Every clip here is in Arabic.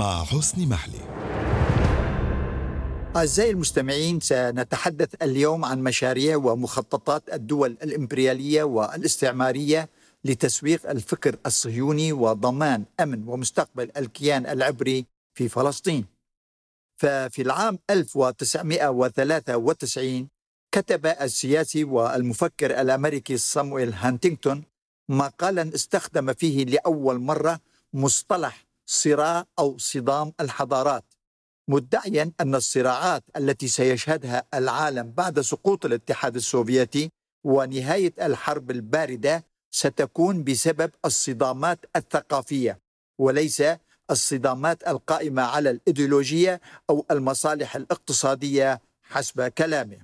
مع حسن محلي. أعزائي المستمعين سنتحدث اليوم عن مشاريع ومخططات الدول الإمبريالية والاستعمارية لتسويق الفكر الصهيوني وضمان أمن ومستقبل الكيان العبري في فلسطين. ففي العام 1993 كتب السياسي والمفكر الأمريكي صامويل هانتينغتون مقالا استخدم فيه لأول مرة مصطلح صراع أو صدام الحضارات. مدعيا أن الصراعات التي سيشهدها العالم بعد سقوط الاتحاد السوفيتي ونهاية الحرب الباردة ستكون بسبب الصدامات الثقافية وليس الصدامات القائمة على الإيديولوجية أو المصالح الاقتصادية حسب كلامه.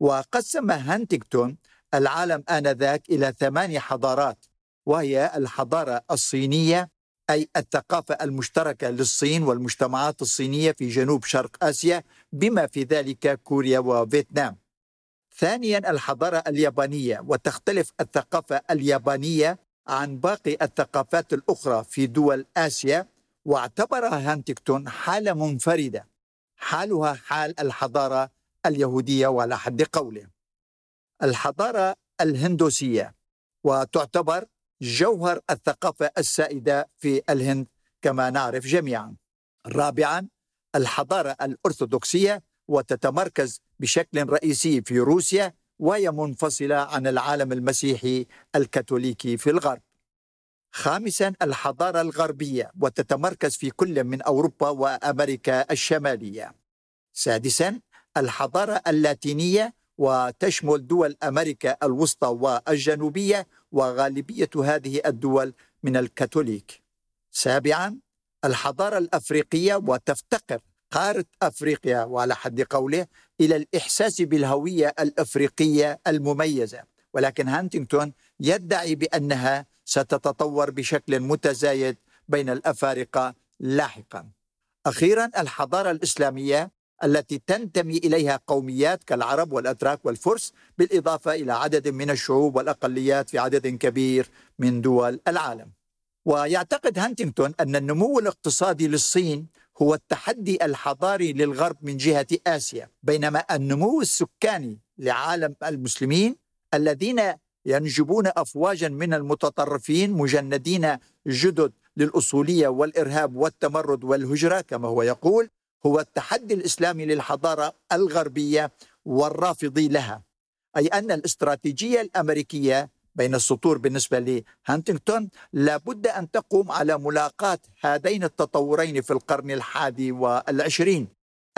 وقسم هانتينغتون العالم آنذاك إلى ثمانية حضارات وهي الحضارة الصينية أي الثقافة المشتركة للصين والمجتمعات الصينية في جنوب شرق آسيا بما في ذلك كوريا وفيتنام. ثانيا الحضارة اليابانية وتختلف الثقافة اليابانية عن باقي الثقافات الأخرى في دول آسيا واعتبرها هانتينغتون حالة منفردة. حالها حال الحضارة اليهودية وعلى حد قوله. الحضارة الهندوسية وتعتبر جوهر الثقافة السائدة في الهند كما نعرف جميعا. رابعا الحضارة الأرثوذكسية وتتمركز بشكل رئيسي في روسيا وهي منفصلة عن العالم المسيحي الكاثوليكي في الغرب. خامسا الحضارة الغربية وتتمركز في كل من أوروبا وأمريكا الشمالية. سادسا الحضارة اللاتينية وتشمل دول أمريكا الوسطى والجنوبية وغالبية هذه الدول من الكاثوليك. سابعا الحضارة الأفريقية وتفتقر قارة أفريقيا وعلى حد قوله إلى الإحساس بالهوية الأفريقية المميزة. ولكن هانتينغتون يدعي بأنها ستتطور بشكل متزايد بين الأفارقة لاحقا. أخيرا الحضارة الإسلامية التي تنتمي إليها قوميات كالعرب والأتراك والفرس بالإضافة إلى عدد من الشعوب والأقليات في عدد كبير من دول العالم. ويعتقد هانتينغتون أن النمو الاقتصادي للصين هو التحدي الحضاري للغرب من جهة آسيا، بينما النمو السكاني لعالم المسلمين الذين ينجبون افواجا من المتطرفين مجندين جدد للأصولية والإرهاب والتمرد والهجرة كما هو يقول هو التحدي الإسلامي للحضارة الغربية والرافضي لها أي أن الاستراتيجية الأمريكية بين السطور بالنسبة لهانتنغتون لابد أن تقوم على ملاقاة هذين التطورين في القرن الحادي والعشرين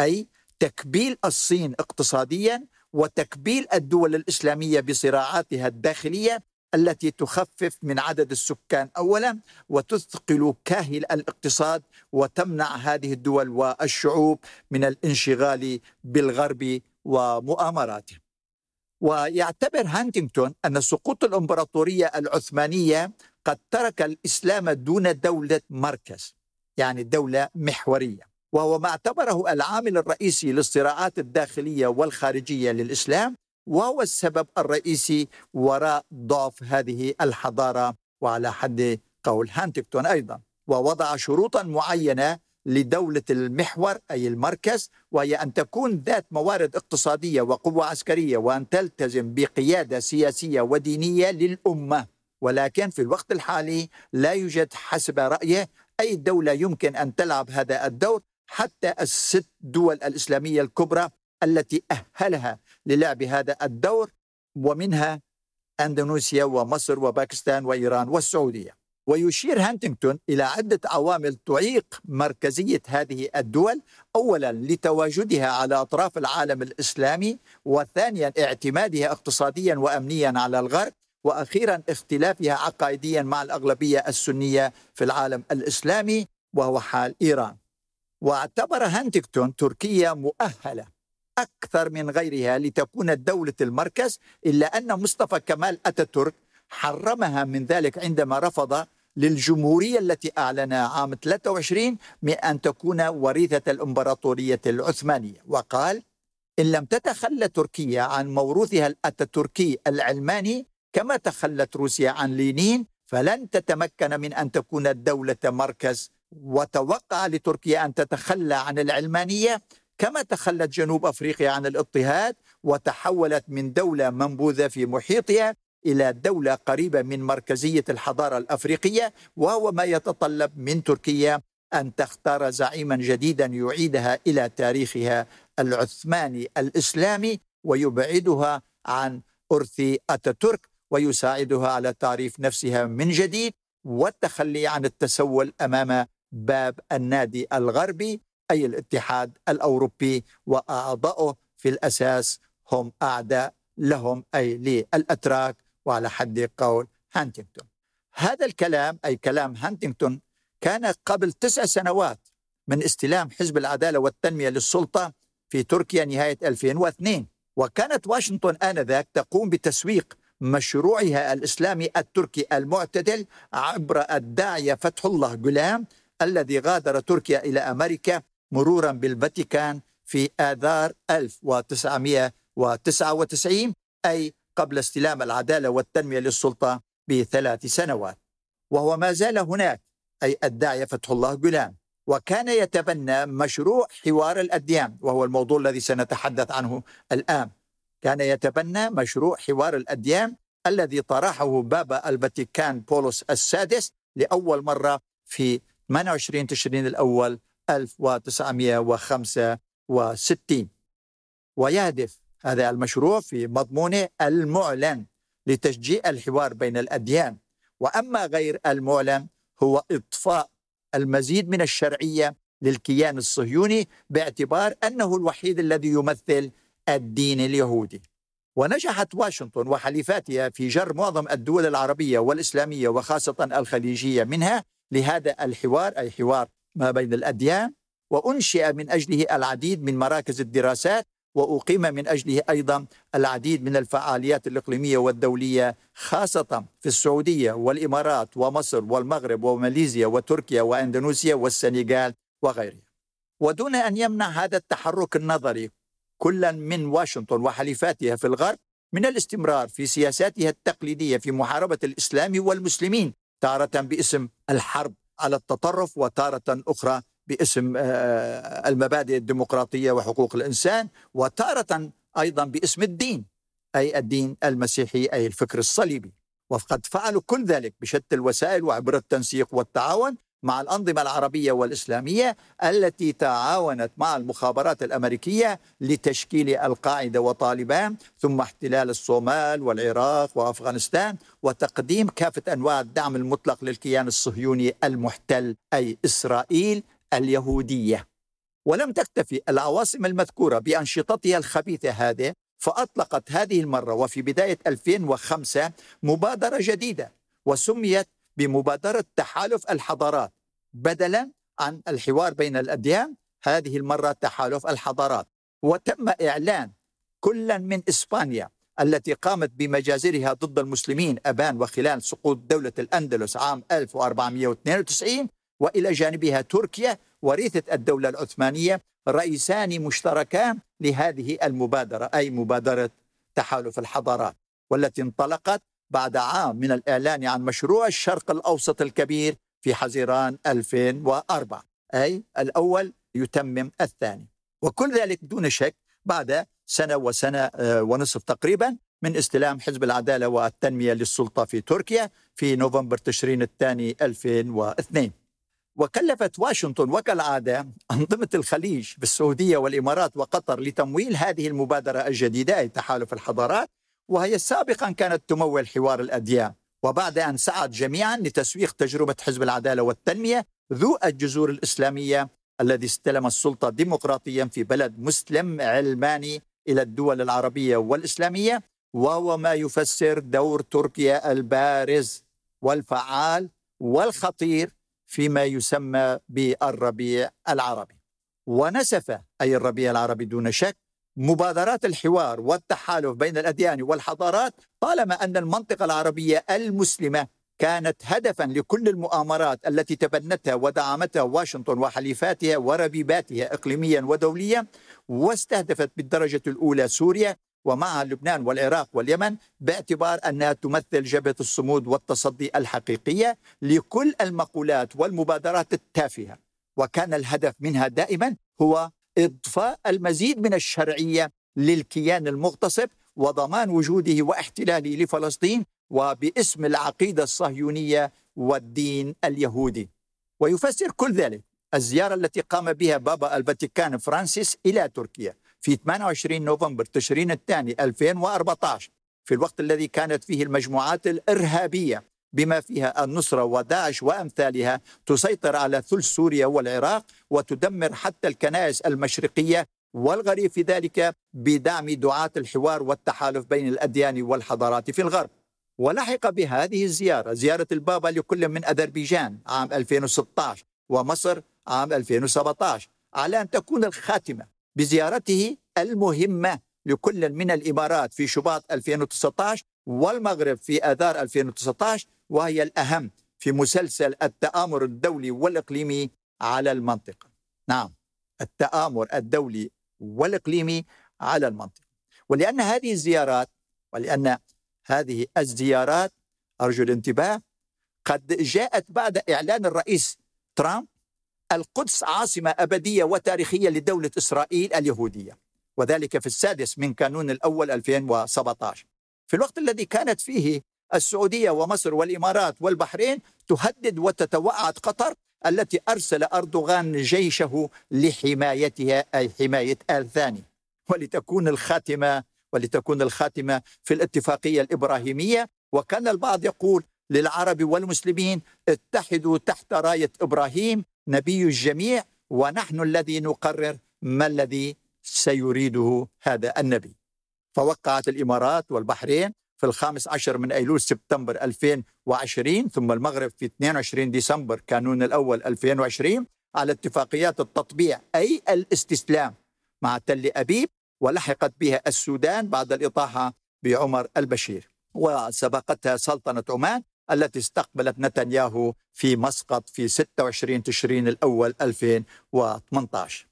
أي تكبيل الصين اقتصاديا وتكبيل الدول الإسلامية بصراعاتها الداخلية التي تخفف من عدد السكان اولا وتثقل كاهل الاقتصاد وتمنع هذه الدول والشعوب من الانشغال بالغرب ومؤامراته. ويعتبر هانتينغتون أن سقوط الإمبراطورية العثمانية قد ترك الإسلام دون دولة مركز يعني دولة محورية وهو ما اعتبره العامل الرئيسي للصراعات الداخلية والخارجية للإسلام وهو السبب الرئيسي وراء ضعف هذه الحضارة وعلى حد قول هانتكتون أيضا. ووضع شروطا معينة لدولة المحور أي المركز وهي أن تكون ذات موارد اقتصادية وقوة عسكرية وأن تلتزم بقيادة سياسية ودينية للأمة. ولكن في الوقت الحالي لا يوجد حسب رأيه أي دولة يمكن أن تلعب هذا الدور حتى الست دول الإسلامية الكبرى التي أهلها للعب هذا الدور ومنها أندونيسيا ومصر وباكستان وإيران والسعودية. ويشير هانتنغتون إلى عدة عوامل تعيق مركزية هذه الدول، اولا لتواجدها على أطراف العالم الإسلامي، وثانيا اعتمادها اقتصاديا وامنيا على الغرب، وأخيرا اختلافها عقائديا مع الأغلبية السنية في العالم الإسلامي وهو حال إيران. واعتبر هانتنغتون تركيا مؤهلة أكثر من غيرها لتكون دولة المركز إلا أن مصطفى كمال أتاتورك حرمها من ذلك عندما رفض للجمهورية التي أعلنها عام 23 من أن تكون وريثة الإمبراطورية العثمانية. وقال إن لم تتخلى تركيا عن موروثها الأتاتوركي العلماني كما تخلت روسيا عن لينين فلن تتمكن من أن تكون الدولة مركز. وتوقع لتركيا أن تتخلى عن العلمانية كما تخلت جنوب أفريقيا عن الاضطهاد وتحولت من دولة منبوذة في محيطها إلى دولة قريبة من مركزية الحضارة الأفريقية وهو ما يتطلب من تركيا أن تختار زعيما جديدا يعيدها إلى تاريخها العثماني الإسلامي ويبعدها عن أرث أتاتورك ويساعدها على تعريف نفسها من جديد والتخلي عن التسول أمام باب النادي الغربي. أي الاتحاد الأوروبي واعضائه في الأساس هم أعداء لهم أي للأتراك وعلى حد قول هانتينغتون. هذا الكلام أي كلام هانتينغتون كان قبل تسع سنوات من استلام حزب العدالة والتنمية للسلطة في تركيا نهاية 2002 وكانت واشنطن آنذاك تقوم بتسويق مشروعها الإسلامي التركي المعتدل عبر الداعيه فتح الله جولان الذي غادر تركيا إلى أمريكا مرورا بالفاتيكان في آذار 1999 أي قبل استلام العدالة والتنمية للسلطة بثلاث سنوات. وهو ما زال هناك أي الداعيه فتح الله جولان وكان يتبنى مشروع حوار الأديان وهو الموضوع الذي سنتحدث عنه الآن. كان يتبنى مشروع حوار الأديان الذي طرحه بابا الفاتيكان بولس السادس لأول مرة في 28 تشرين الأول 1965 ويهدف هذا المشروع في مضمونه المعلن لتشجيع الحوار بين الأديان وأما غير المعلن هو إطفاء المزيد من الشرعية للكيان الصهيوني باعتبار أنه الوحيد الذي يمثل الدين اليهودي. ونجحت واشنطن وحليفاتها في جر معظم الدول العربية والإسلامية وخاصة الخليجية منها لهذا الحوار أي حوار ما بين الأديان وأنشئ من أجله العديد من مراكز الدراسات وأقيم من أجله أيضا العديد من الفعاليات الإقليمية والدولية خاصة في السعودية والإمارات ومصر والمغرب وماليزيا وتركيا وأندونيسيا والسنغال وغيرها. ودون أن يمنع هذا التحرك النظري كلا من واشنطن وحليفاتها في الغرب من الاستمرار في سياساتها التقليدية في محاربة الإسلام والمسلمين تارة باسم الحرب على التطرف وتارة أخرى باسم آه، المبادئ الديمقراطية وحقوق الإنسان وتارة أيضا باسم الدين أي الدين المسيحي أي الفكر الصليبي. وقد فعلوا كل ذلك بشتى الوسائل وعبر التنسيق والتعاون مع الأنظمة العربية والإسلامية التي تعاونت مع المخابرات الأمريكية لتشكيل القاعدة وطالبان ثم احتلال الصومال والعراق وأفغانستان وتقديم كافة أنواع الدعم المطلق للكيان الصهيوني المحتل أي إسرائيل اليهودية. ولم تكتفي العواصم المذكورة بأنشطتها الخبيثة هذه فأطلقت هذه المرة وفي بداية 2005 مبادرة جديدة وسميت بمبادرة تحالف الحضارات بدلا عن الحوار بين الأديان هذه المرة تحالف الحضارات. وتم إعلان كلا من إسبانيا التي قامت بمجازرها ضد المسلمين أبان وخلال سقوط دولة الأندلس عام 1492 وإلى جانبها تركيا ورثه الدولة العثمانية رئيسان مشتركان لهذه المبادرة أي مبادرة تحالف الحضارات والتي انطلقت بعد عام من الإعلان عن مشروع الشرق الأوسط الكبير في حزيران 2004 أي الأول يتمم الثاني. وكل ذلك دون شك بعد سنة وسنة آه، ونصف تقريبا من استلام حزب العدالة والتنمية للسلطة في تركيا في نوفمبر تشرين الثاني 2002 وكلفت واشنطن وكالعادة أنظمة الخليج بالسعودية والإمارات وقطر لتمويل هذه المبادرة الجديدة أي تحالف الحضارات وهي سابقا كانت تمول حوار الأديان وبعد أن سعت جميعا لتسويق تجربة حزب العدالة والتنمية ذو الجذور الإسلامية الذي استلم السلطة ديمقراطيا في بلد مسلم علماني إلى الدول العربية والإسلامية وهو ما يفسر دور تركيا البارز والفعال والخطير فيما يسمى بالربيع العربي. ونسف أي الربيع العربي دون شك مبادرات الحوار والتحالف بين الأديان والحضارات طالما أن المنطقة العربية المسلمة كانت هدفا لكل المؤامرات التي تبنتها ودعمتها واشنطن وحليفاتها وربيباتها اقليميا ودوليا واستهدفت بالدرجة الأولى سوريا ومعها لبنان والعراق واليمن باعتبار أنها تمثل جبهة الصمود والتصدي الحقيقية لكل المقولات والمبادرات التافهة. وكان الهدف منها دائما هو إضفاء المزيد من الشرعية للكيان المغتصب وضمان وجوده واحتلاله لفلسطين وباسم العقيدة الصهيونية والدين اليهودي. ويفسر كل ذلك الزيارة التي قام بها بابا الفاتيكان فرانسيس إلى تركيا في 28 نوفمبر تشرين الثاني 2014 في الوقت الذي كانت فيه المجموعات الإرهابية. بما فيها النصره وداعش وأمثالها تسيطر على ثلث سوريا والعراق وتدمر حتى الكنائس المشرقية والغريب في ذلك بدعم دعاة الحوار والتحالف بين الأديان والحضارات في الغرب. ولحق بهذه الزيارة زيارة البابا لكل من أذربيجان عام 2016 ومصر عام 2017 على أن تكون الخاتمة بزيارته المهمة لكل من الإمارات في شباط 2019 والمغرب في آذار 2019 وهي الأهم في مسلسل التآمر الدولي والإقليمي على المنطقة. نعم التآمر الدولي والإقليمي على المنطقة. ولأن هذه الزيارات ولأن هذه الزيارات أرجو الانتباه قد جاءت بعد إعلان الرئيس ترامب القدس عاصمة أبدية وتاريخية لدولة إسرائيل اليهودية وذلك في السادس من كانون الأول 2017 في الوقت الذي كانت فيه السعودية ومصر والإمارات والبحرين تهدد وتتوعد قطر التي أرسل أردوغان جيشه لحمايتها أي حماية آل ثاني. ولتكون الخاتمة ولتكون الخاتمة في الاتفاقية الإبراهيمية. وكان البعض يقول للعرب والمسلمين اتحدوا تحت راية إبراهيم نبي الجميع ونحن الذي نقرر ما الذي سيريده هذا النبي. فوقعت الإمارات والبحرين في الخامس عشر من أيلول سبتمبر 2020 ثم المغرب في 22 ديسمبر كانون الأول 2020 على اتفاقيات التطبيع أي الاستسلام مع تل أبيب ولحقت بها السودان بعد الإطاحة بعمر البشير. وسبقتها سلطنة عمان التي استقبلت نتنياهو في مسقط في 26 تشرين الأول 2018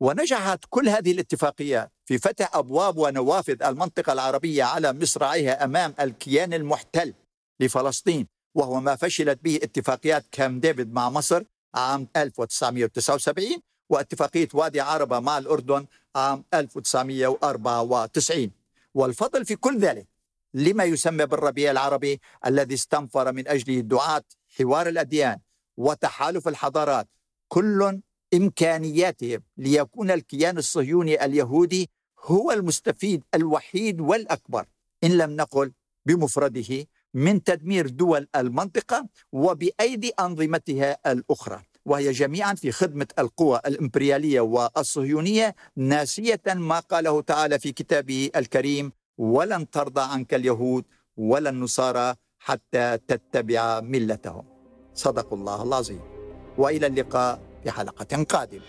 ونجحت كل هذه الاتفاقيات في فتح أبواب ونوافذ المنطقة العربية على مصراعيها أمام الكيان المحتل لفلسطين وهو ما فشلت به اتفاقيات كام ديفيد مع مصر عام 1979 واتفاقية وادي عربة مع الأردن عام 1994 والفضل في كل ذلك لما يسمى بالربيع العربي الذي استنفر من أجله دعاة حوار الأديان وتحالف الحضارات كل إمكانياتهم ليكون الكيان الصهيوني اليهودي هو المستفيد الوحيد والأكبر. إن لم نقل بمفرده من تدمير دول المنطقة وبأيدي أنظمتها الأخرى وهي جميعا في خدمة القوى الإمبريالية والصهيونية ناسية ما قاله تعالى في كتابه الكريم ولن ترضى عنك اليهود ولا النصارى حتى تتبع ملتهم. صدق الله العظيم. وإلى اللقاء في حلقة قادمة.